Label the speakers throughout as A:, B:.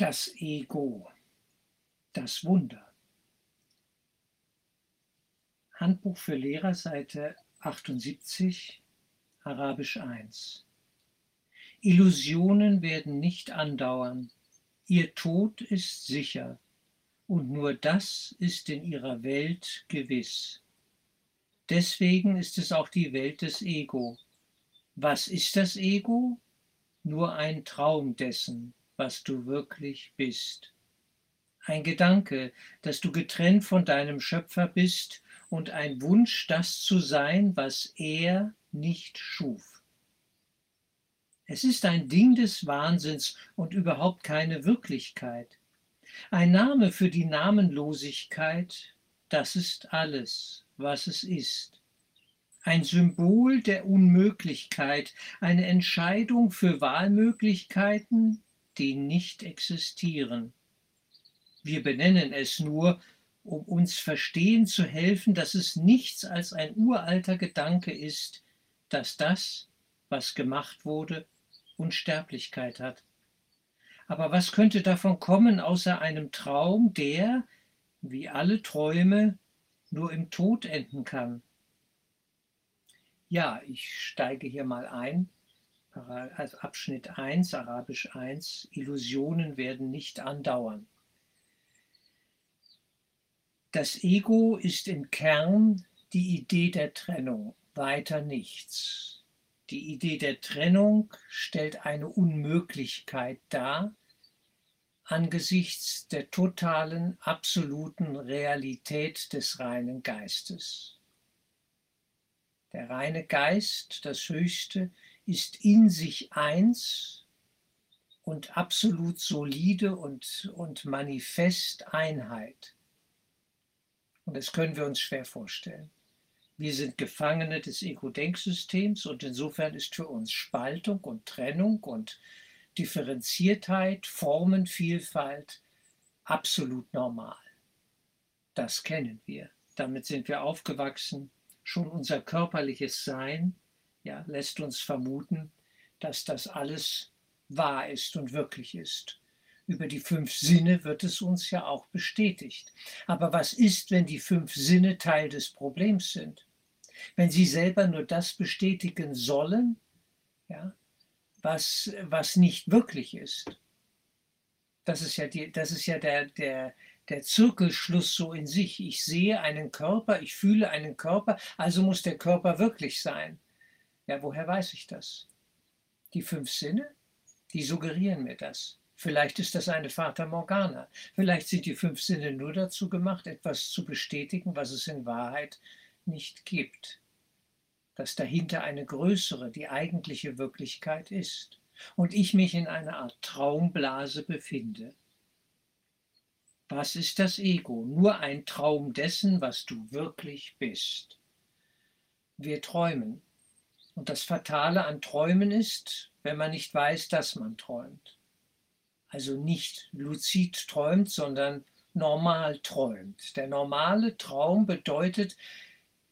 A: Das Ego, das Wunder. Handbuch für Lehrer, Seite 78, Arabisch 1. Illusionen werden nicht andauern, ihr Tod ist sicher, und nur das ist in ihrer Welt gewiss. Deswegen ist es auch die Welt des Ego. Was ist das Ego? Nur ein Traum dessen, was du wirklich bist. Ein Gedanke, dass du getrennt von deinem Schöpfer bist und ein Wunsch, das zu sein, was er nicht schuf. Es ist ein Ding des Wahnsinns und überhaupt keine Wirklichkeit. Ein Name für die Namenlosigkeit, das ist alles, was es ist. Ein Symbol der Unmöglichkeit, eine Entscheidung für Wahlmöglichkeiten, die nicht existieren. Wir benennen es nur, um uns verstehen zu helfen, dass es nichts als ein uralter Gedanke ist, dass das, was gemacht wurde, Unsterblichkeit hat. Aber was könnte davon kommen außer einem Traum, der, wie alle Träume, nur im Tod enden kann? Ja, ich steige hier mal ein also Abschnitt 1, Arabisch 1, Illusionen werden nicht andauern. Das Ego ist im Kern die Idee der Trennung, weiter nichts. Die Idee der Trennung stellt eine Unmöglichkeit dar angesichts der totalen, absoluten Realität des reinen Geistes. Der reine Geist, das Höchste, ist in sich eins und absolut solide und, und manifest Einheit. Und das können wir uns schwer vorstellen. Wir sind Gefangene des Ego-Denksystems und insofern ist für uns Spaltung und Trennung und Differenziertheit, Formenvielfalt absolut normal. Das kennen wir. Damit sind wir aufgewachsen. Schon unser körperliches Sein ja, lässt uns vermuten, dass das alles wahr ist und wirklich ist. Über die fünf Sinne wird es uns ja auch bestätigt. Aber was ist, wenn die fünf Sinne Teil des Problems sind? Wenn sie selber nur das bestätigen sollen, ja, was, was nicht wirklich ist. Das ist ja, die, das ist ja der, der, der Zirkelschluss so in sich. Ich sehe einen Körper, ich fühle einen Körper, also muss der Körper wirklich sein. Ja, woher weiß ich das? Die fünf Sinne, die suggerieren mir das. Vielleicht ist das eine Fata Morgana. Vielleicht sind die fünf Sinne nur dazu gemacht, etwas zu bestätigen, was es in Wahrheit nicht gibt. Dass dahinter eine größere, die eigentliche Wirklichkeit ist. Und ich mich in einer Art Traumblase befinde. Was ist das Ego? Nur ein Traum dessen, was du wirklich bist. Wir träumen, und das Fatale an Träumen ist, wenn man nicht weiß, dass man träumt. Also nicht luzid träumt, sondern normal träumt. Der normale Traum bedeutet,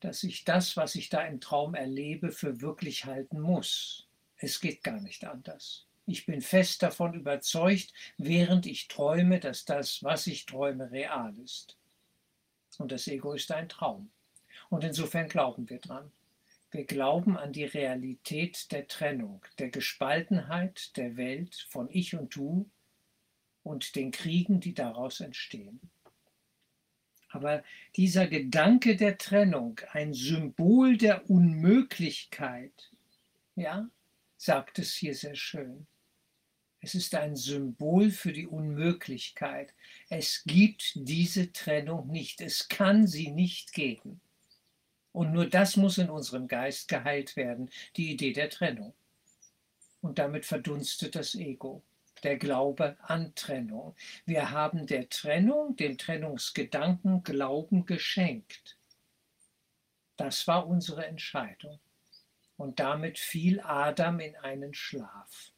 A: dass ich das, was ich da im Traum erlebe, für wirklich halten muss. Es geht gar nicht anders. Ich bin fest davon überzeugt, während ich träume, dass das, was ich träume, real ist. Und das Ego ist ein Traum. Und insofern glauben wir dran. Wir glauben an die Realität der Trennung, der Gespaltenheit der Welt von Ich und Du und den Kriegen, die daraus entstehen. Aber dieser Gedanke der Trennung, ein Symbol der Unmöglichkeit, ja, sagt es hier sehr schön. Es ist ein Symbol für die Unmöglichkeit. Es gibt diese Trennung nicht. Es kann sie nicht geben. Und nur das muss in unserem Geist geheilt werden, die Idee der Trennung. Und damit verdunstet das Ego, der Glaube an Trennung. Wir haben der Trennung, dem Trennungsgedanken Glauben geschenkt. Das war unsere Entscheidung. Und damit fiel Adam in einen Schlaf.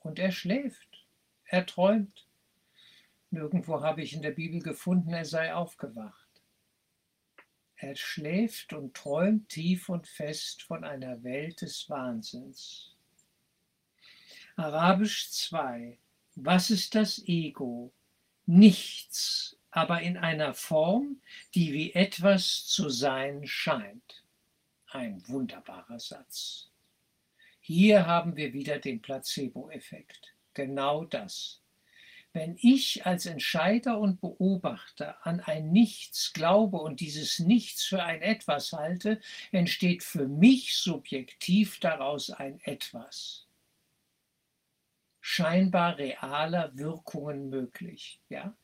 A: Und er schläft, er träumt. Nirgendwo habe ich in der Bibel gefunden, er sei aufgewacht. Er schläft und träumt tief und fest von einer Welt des Wahnsinns. Arabisch 2. Was ist das Ego? Nichts, aber in einer Form, die wie etwas zu sein scheint. Ein wunderbarer Satz. Hier haben wir wieder den Placebo-Effekt. Genau das. Wenn ich als Entscheider und Beobachter an ein Nichts glaube und dieses Nichts für ein Etwas halte, entsteht für mich subjektiv daraus ein Etwas. Scheinbar realer Wirkungen möglich. Ja?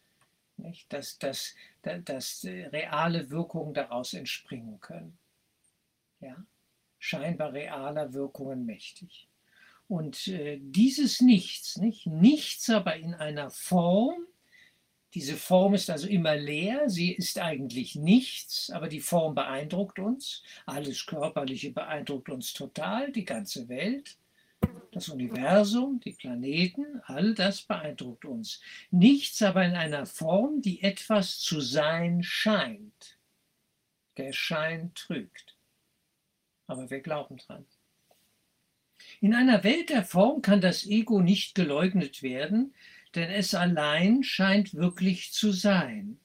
A: Nicht? Dass, dass, dass reale Wirkungen daraus entspringen können. Ja? scheinbar realer Wirkungen mächtig. Und äh, dieses Nichts, nicht? nichts aber in einer Form, diese Form ist also immer leer, sie ist eigentlich nichts, aber die Form beeindruckt uns. Alles Körperliche beeindruckt uns total, die ganze Welt, das Universum, die Planeten, all das beeindruckt uns. Nichts aber in einer Form, die etwas zu sein scheint. Der Schein trügt aber wir glauben dran. In einer Welt der Form kann das Ego nicht geleugnet werden, denn es allein scheint wirklich zu sein.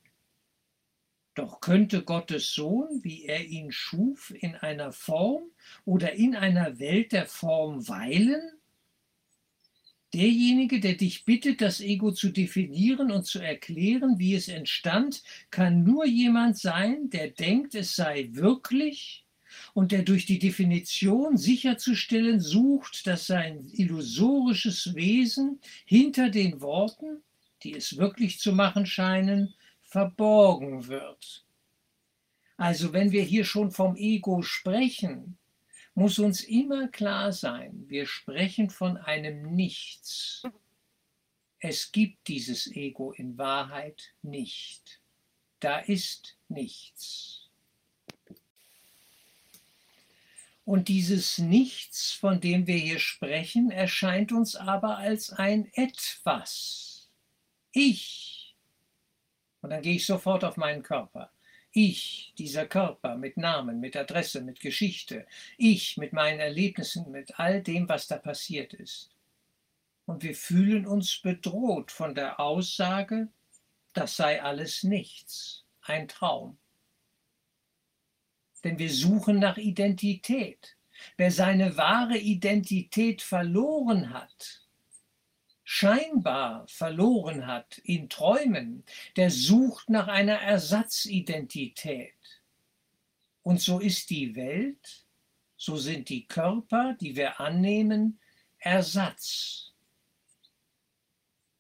A: Doch könnte Gottes Sohn, wie er ihn schuf, in einer Form oder in einer Welt der Form weilen? Derjenige, der dich bittet, das Ego zu definieren und zu erklären, wie es entstand, kann nur jemand sein, der denkt, es sei wirklich und der durch die Definition sicherzustellen sucht, dass sein illusorisches Wesen hinter den Worten, die es wirklich zu machen scheinen, verborgen wird. Also wenn wir hier schon vom Ego sprechen, muss uns immer klar sein, wir sprechen von einem Nichts. Es gibt dieses Ego in Wahrheit nicht. Da ist nichts. Und dieses Nichts, von dem wir hier sprechen, erscheint uns aber als ein Etwas. Ich. Und dann gehe ich sofort auf meinen Körper. Ich, dieser Körper mit Namen, mit Adresse, mit Geschichte. Ich mit meinen Erlebnissen, mit all dem, was da passiert ist. Und wir fühlen uns bedroht von der Aussage, das sei alles nichts, ein Traum denn wir suchen nach Identität. Wer seine wahre Identität verloren hat, scheinbar verloren hat in Träumen, der sucht nach einer Ersatzidentität. Und so ist die Welt, so sind die Körper, die wir annehmen, Ersatz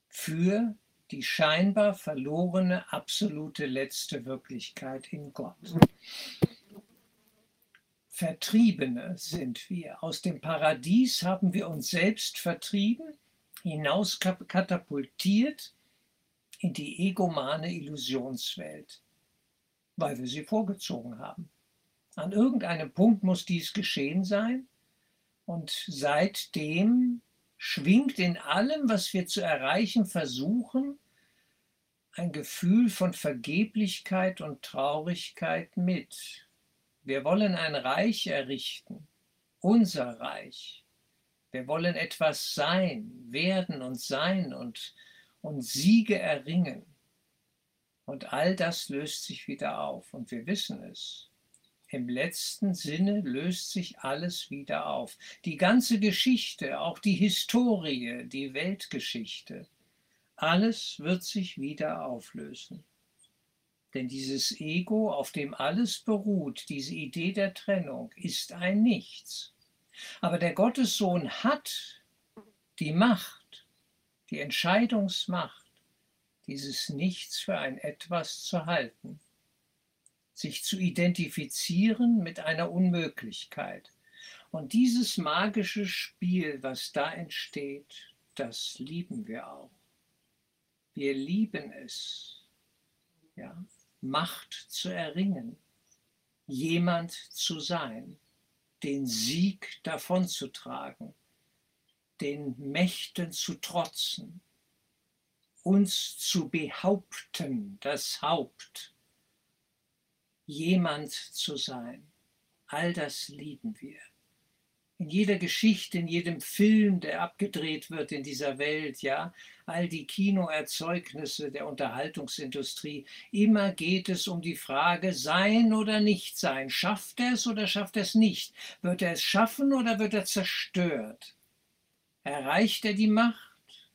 A: für die scheinbar verlorene absolute letzte Wirklichkeit in Gott. Vertriebene sind wir. Aus dem Paradies haben wir uns selbst vertrieben, hinaus katapultiert in die egomane Illusionswelt, weil wir sie vorgezogen haben. An irgendeinem Punkt muss dies geschehen sein und seitdem schwingt in allem, was wir zu erreichen versuchen, ein Gefühl von Vergeblichkeit und Traurigkeit mit. Wir wollen ein Reich errichten, unser Reich. Wir wollen etwas sein, werden und sein und, und Siege erringen. Und all das löst sich wieder auf und wir wissen es. Im letzten Sinne löst sich alles wieder auf. Die ganze Geschichte, auch die Historie, die Weltgeschichte, alles wird sich wieder auflösen. Denn dieses Ego, auf dem alles beruht, diese Idee der Trennung, ist ein Nichts. Aber der Gottessohn hat die Macht, die Entscheidungsmacht, dieses Nichts für ein Etwas zu halten, sich zu identifizieren mit einer Unmöglichkeit. Und dieses magische Spiel, was da entsteht, das lieben wir auch. Wir lieben es. Ja, Macht zu erringen, jemand zu sein, den Sieg davonzutragen, den Mächten zu trotzen, uns zu behaupten, das Haupt, jemand zu sein. All das lieben wir. In jeder Geschichte, in jedem Film, der abgedreht wird in dieser Welt, ja, all die Kinoerzeugnisse der Unterhaltungsindustrie, immer geht es um die Frage, sein oder nicht sein. Schafft er es oder schafft er es nicht? Wird er es schaffen oder wird er zerstört? Erreicht er die Macht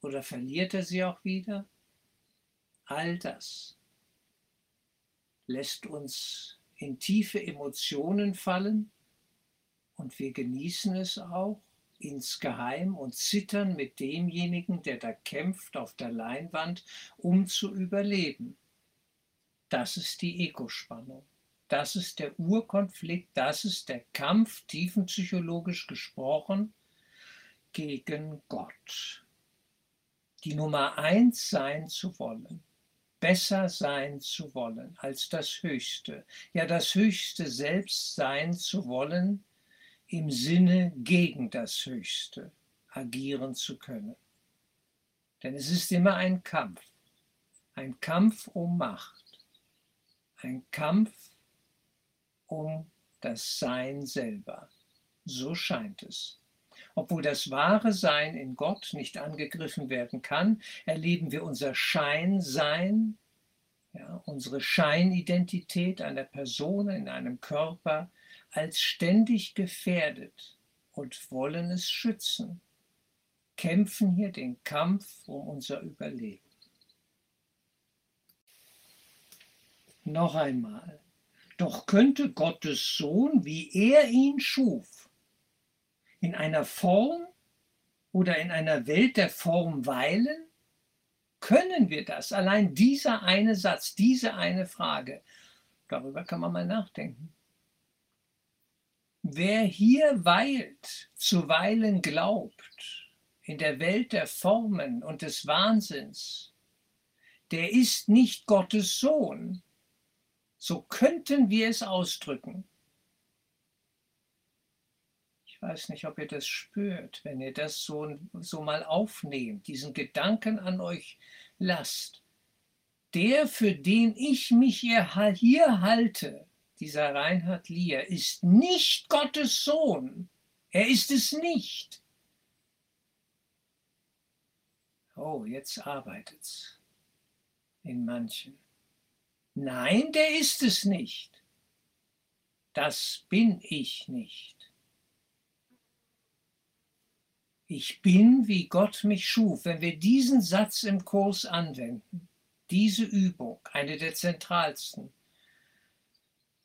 A: oder verliert er sie auch wieder? All das lässt uns in tiefe Emotionen fallen und wir genießen es auch insgeheim und zittern mit demjenigen, der da kämpft auf der Leinwand, um zu überleben. Das ist die Ego-Spannung. Das ist der Urkonflikt, das ist der Kampf, tiefenpsychologisch gesprochen, gegen Gott. Die Nummer eins sein zu wollen, besser sein zu wollen als das Höchste, ja das Höchste selbst sein zu wollen, im Sinne gegen das Höchste agieren zu können. Denn es ist immer ein Kampf, ein Kampf um Macht, ein Kampf um das Sein selber. So scheint es. Obwohl das wahre Sein in Gott nicht angegriffen werden kann, erleben wir unser Scheinsein, ja, unsere Scheinidentität einer Person in einem Körper als ständig gefährdet und wollen es schützen, kämpfen hier den Kampf um unser Überleben. Noch einmal, doch könnte Gottes Sohn, wie er ihn schuf, in einer Form oder in einer Welt der Form weilen? Können wir das? Allein dieser eine Satz, diese eine Frage, darüber kann man mal nachdenken. Wer hier weilt, zuweilen glaubt, in der Welt der Formen und des Wahnsinns, der ist nicht Gottes Sohn. So könnten wir es ausdrücken. Ich weiß nicht, ob ihr das spürt, wenn ihr das so, so mal aufnehmt, diesen Gedanken an euch lasst. Der, für den ich mich hier halte, dieser Reinhard Lier, ist nicht Gottes Sohn. Er ist es nicht. Oh, jetzt arbeitet's in manchen. Nein, der ist es nicht. Das bin ich nicht. Ich bin, wie Gott mich schuf. Wenn wir diesen Satz im Kurs anwenden, diese Übung, eine der zentralsten,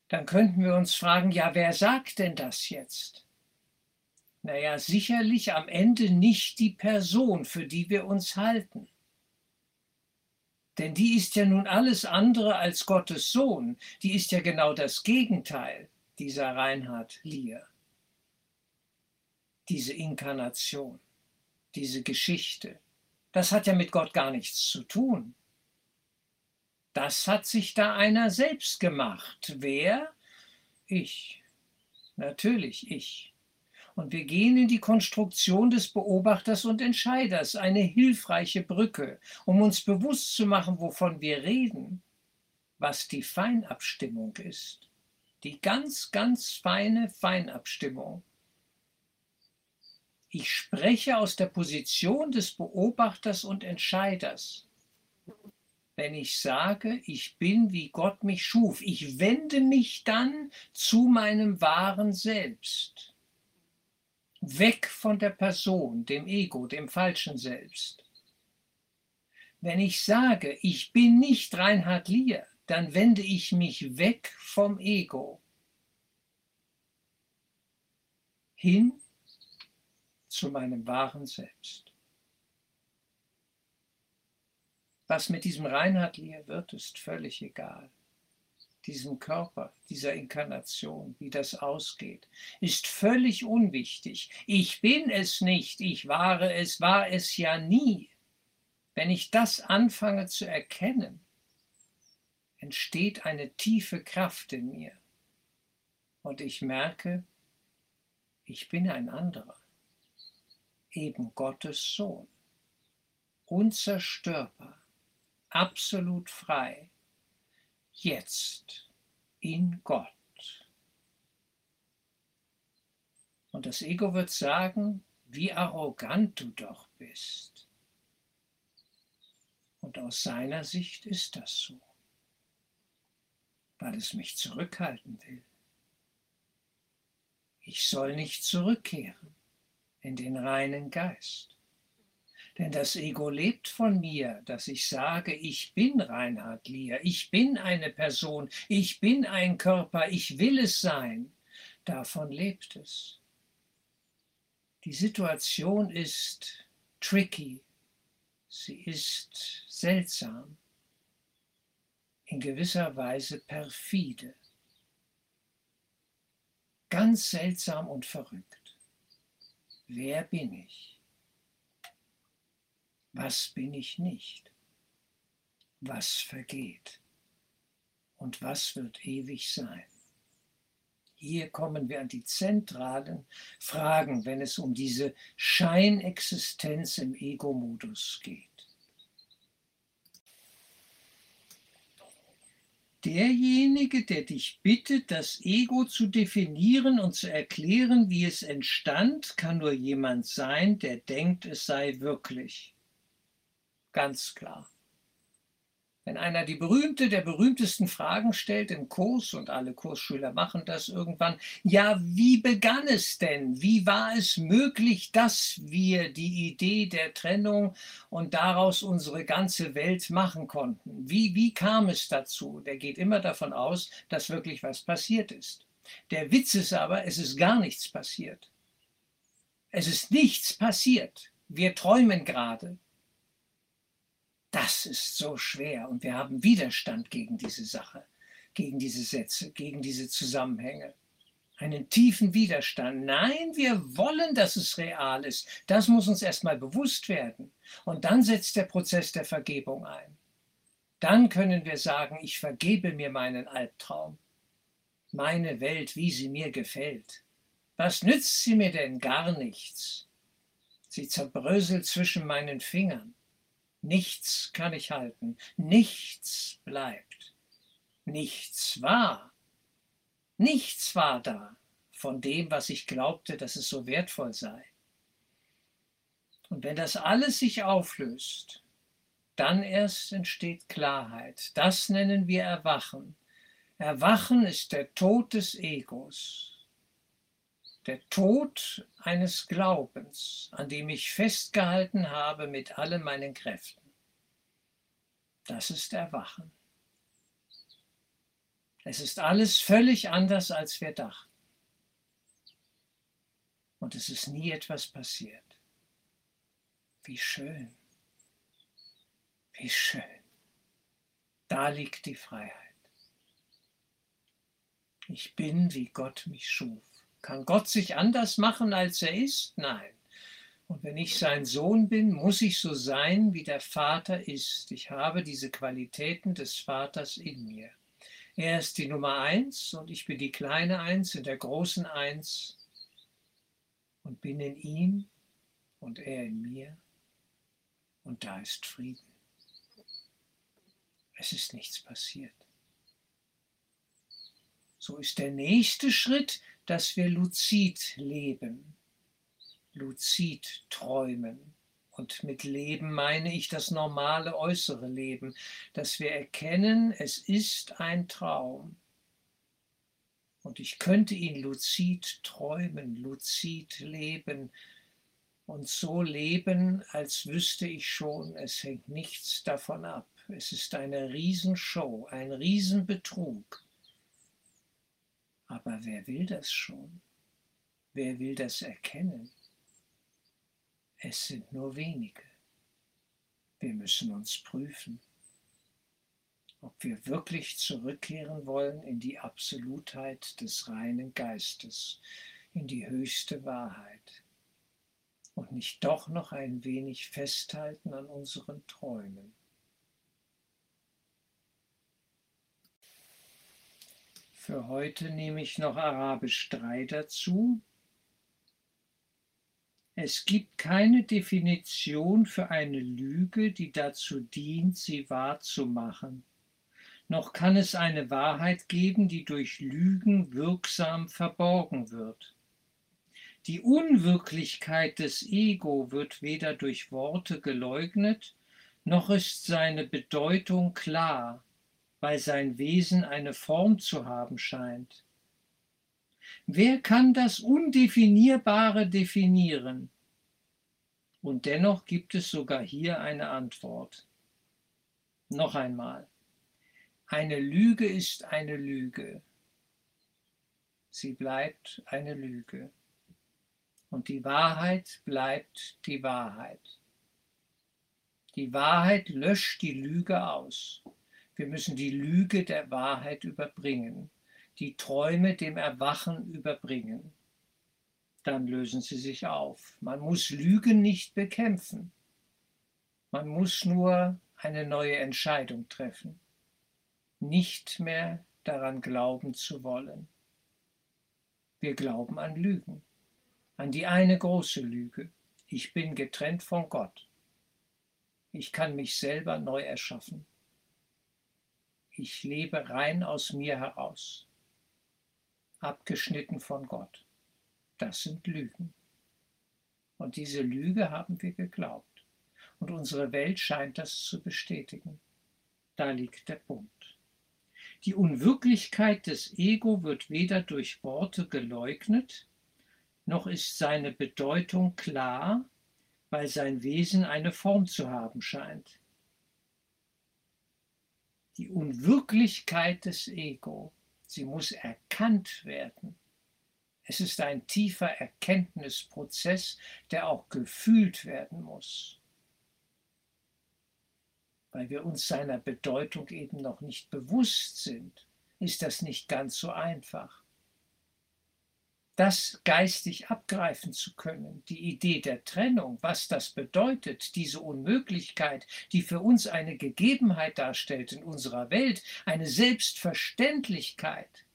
A: dann könnten wir uns fragen, ja, wer sagt denn das jetzt? Naja, sicherlich am Ende nicht die Person, für die wir uns halten. Denn die ist ja nun alles andere als Gottes Sohn. Die ist ja genau das Gegenteil dieser Reinhard Lier. Diese Inkarnation, diese Geschichte, das hat ja mit Gott gar nichts zu tun. Das hat sich da einer selbst gemacht. Wer? Ich. Natürlich ich. Und wir gehen in die Konstruktion des Beobachters und Entscheiders, eine hilfreiche Brücke, um uns bewusst zu machen, wovon wir reden, was die Feinabstimmung ist. Die ganz, ganz feine Feinabstimmung. Ich spreche aus der Position des Beobachters und Entscheiders wenn ich sage, ich bin, wie Gott mich schuf. Ich wende mich dann zu meinem wahren Selbst. Weg von der Person, dem Ego, dem falschen Selbst. Wenn ich sage, ich bin nicht Reinhard Lier, dann wende ich mich weg vom Ego hin zu meinem wahren Selbst. Was mit diesem Reinhard Lehr wird, ist völlig egal. Diesem Körper, dieser Inkarnation, wie das ausgeht, ist völlig unwichtig. Ich bin es nicht, ich war es, war es ja nie. Wenn ich das anfange zu erkennen, entsteht eine tiefe Kraft in mir. Und ich merke, ich bin ein anderer, eben Gottes Sohn, unzerstörbar absolut frei, jetzt in Gott. Und das Ego wird sagen, wie arrogant du doch bist. Und aus seiner Sicht ist das so, weil es mich zurückhalten will. Ich soll nicht zurückkehren in den reinen Geist. Denn das Ego lebt von mir, dass ich sage, ich bin Reinhard Lier, ich bin eine Person, ich bin ein Körper, ich will es sein. Davon lebt es. Die Situation ist tricky, sie ist seltsam, in gewisser Weise perfide, ganz seltsam und verrückt. Wer bin ich? Was bin ich nicht? Was vergeht? Und was wird ewig sein? Hier kommen wir an die zentralen Fragen, wenn es um diese Scheinexistenz im Ego-Modus geht. Derjenige, der dich bittet, das Ego zu definieren und zu erklären, wie es entstand, kann nur jemand sein, der denkt, es sei wirklich. Ganz klar. Wenn einer die berühmte der berühmtesten Fragen stellt im Kurs, und alle Kursschüler machen das irgendwann, ja, wie begann es denn? Wie war es möglich, dass wir die Idee der Trennung und daraus unsere ganze Welt machen konnten? Wie, wie kam es dazu? Der geht immer davon aus, dass wirklich was passiert ist. Der Witz ist aber, es ist gar nichts passiert. Es ist nichts passiert. Wir träumen gerade. Das ist so schwer und wir haben Widerstand gegen diese Sache, gegen diese Sätze, gegen diese Zusammenhänge. Einen tiefen Widerstand. Nein, wir wollen, dass es real ist. Das muss uns erstmal bewusst werden. Und dann setzt der Prozess der Vergebung ein. Dann können wir sagen, ich vergebe mir meinen Albtraum, meine Welt, wie sie mir gefällt. Was nützt sie mir denn? Gar nichts. Sie zerbröselt zwischen meinen Fingern. Nichts kann ich halten, nichts bleibt, nichts war, nichts war da von dem, was ich glaubte, dass es so wertvoll sei. Und wenn das alles sich auflöst, dann erst entsteht Klarheit. Das nennen wir Erwachen. Erwachen ist der Tod des Egos, der Tod eines Glaubens, an dem ich festgehalten habe mit allen meinen Kräften. Das ist Erwachen. Es ist alles völlig anders, als wir dachten. Und es ist nie etwas passiert. Wie schön. Wie schön. Da liegt die Freiheit. Ich bin, wie Gott mich schuf. Kann Gott sich anders machen, als er ist? Nein. Und wenn ich sein Sohn bin, muss ich so sein, wie der Vater ist. Ich habe diese Qualitäten des Vaters in mir. Er ist die Nummer eins und ich bin die kleine Eins in der großen Eins und bin in ihm und er in mir und da ist Frieden. Es ist nichts passiert. So ist der nächste Schritt, dass wir luzid leben, luzid träumen. Und mit Leben meine ich das normale äußere Leben, dass wir erkennen, es ist ein Traum. Und ich könnte ihn luzid träumen, luzid leben und so leben, als wüsste ich schon, es hängt nichts davon ab. Es ist eine Riesenshow, ein Riesenbetrug. Aber wer will das schon? Wer will das erkennen? Es sind nur wenige. Wir müssen uns prüfen, ob wir wirklich zurückkehren wollen in die Absolutheit des reinen Geistes, in die höchste Wahrheit und nicht doch noch ein wenig festhalten an unseren Träumen. Für heute nehme ich noch Arabisch 3 dazu. Es gibt keine Definition für eine Lüge, die dazu dient, sie wahrzumachen. Noch kann es eine Wahrheit geben, die durch Lügen wirksam verborgen wird. Die Unwirklichkeit des Ego wird weder durch Worte geleugnet, noch ist seine Bedeutung klar, weil sein Wesen eine Form zu haben scheint. Wer kann das Undefinierbare definieren? Und dennoch gibt es sogar hier eine Antwort. Noch einmal. Eine Lüge ist eine Lüge. Sie bleibt eine Lüge. Und die Wahrheit bleibt die Wahrheit. Die Wahrheit löscht die Lüge aus. Wir müssen die Lüge der Wahrheit überbringen, die Träume dem Erwachen überbringen. Dann lösen sie sich auf. Man muss Lügen nicht bekämpfen. Man muss nur eine neue Entscheidung treffen. Nicht mehr daran glauben zu wollen. Wir glauben an Lügen, an die eine große Lüge. Ich bin getrennt von Gott. Ich kann mich selber neu erschaffen. Ich lebe rein aus mir heraus, abgeschnitten von Gott. Das sind Lügen. Und diese Lüge haben wir geglaubt. Und unsere Welt scheint das zu bestätigen. Da liegt der Punkt. Die Unwirklichkeit des Ego wird weder durch Worte geleugnet, noch ist seine Bedeutung klar, weil sein Wesen eine Form zu haben scheint die Unwirklichkeit des Ego, sie muss erkannt werden. Es ist ein tiefer Erkenntnisprozess, der auch gefühlt werden muss, weil wir uns seiner Bedeutung eben noch nicht bewusst sind, ist das nicht ganz so einfach das geistig abgreifen zu können, die Idee der Trennung, was das bedeutet, diese Unmöglichkeit, die für uns eine Gegebenheit darstellt in unserer Welt, eine Selbstverständlichkeit,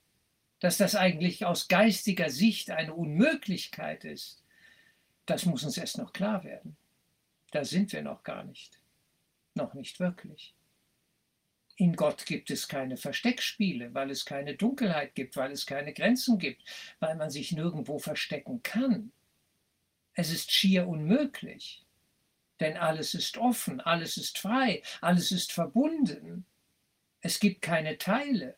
A: dass das eigentlich aus geistiger Sicht eine Unmöglichkeit ist, das muss uns erst noch klar werden. Da sind wir noch gar nicht, noch nicht wirklich. In Gott gibt es keine Versteckspiele, weil es keine Dunkelheit gibt, weil es keine Grenzen gibt, weil man sich nirgendwo verstecken kann. Es ist schier unmöglich, denn alles ist offen, alles ist frei, alles ist verbunden. Es gibt keine Teile,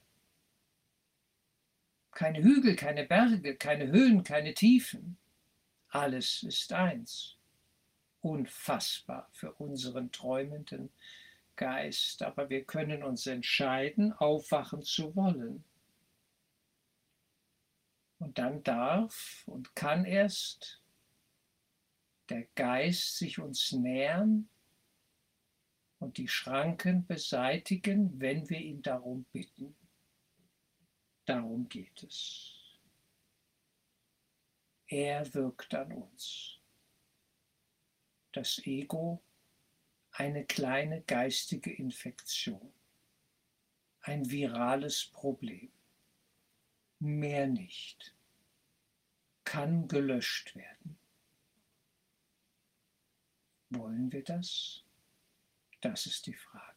A: keine Hügel, keine Berge, keine Höhen, keine Tiefen. Alles ist eins. Unfassbar für unseren träumenden, Geist, aber wir können uns entscheiden, aufwachen zu wollen. Und dann darf und kann erst der Geist sich uns nähern und die Schranken beseitigen, wenn wir ihn darum bitten. Darum geht es. Er wirkt an uns. Das Ego eine kleine geistige Infektion, ein virales Problem. Mehr nicht. Kann gelöscht werden. Wollen wir das? Das ist die Frage.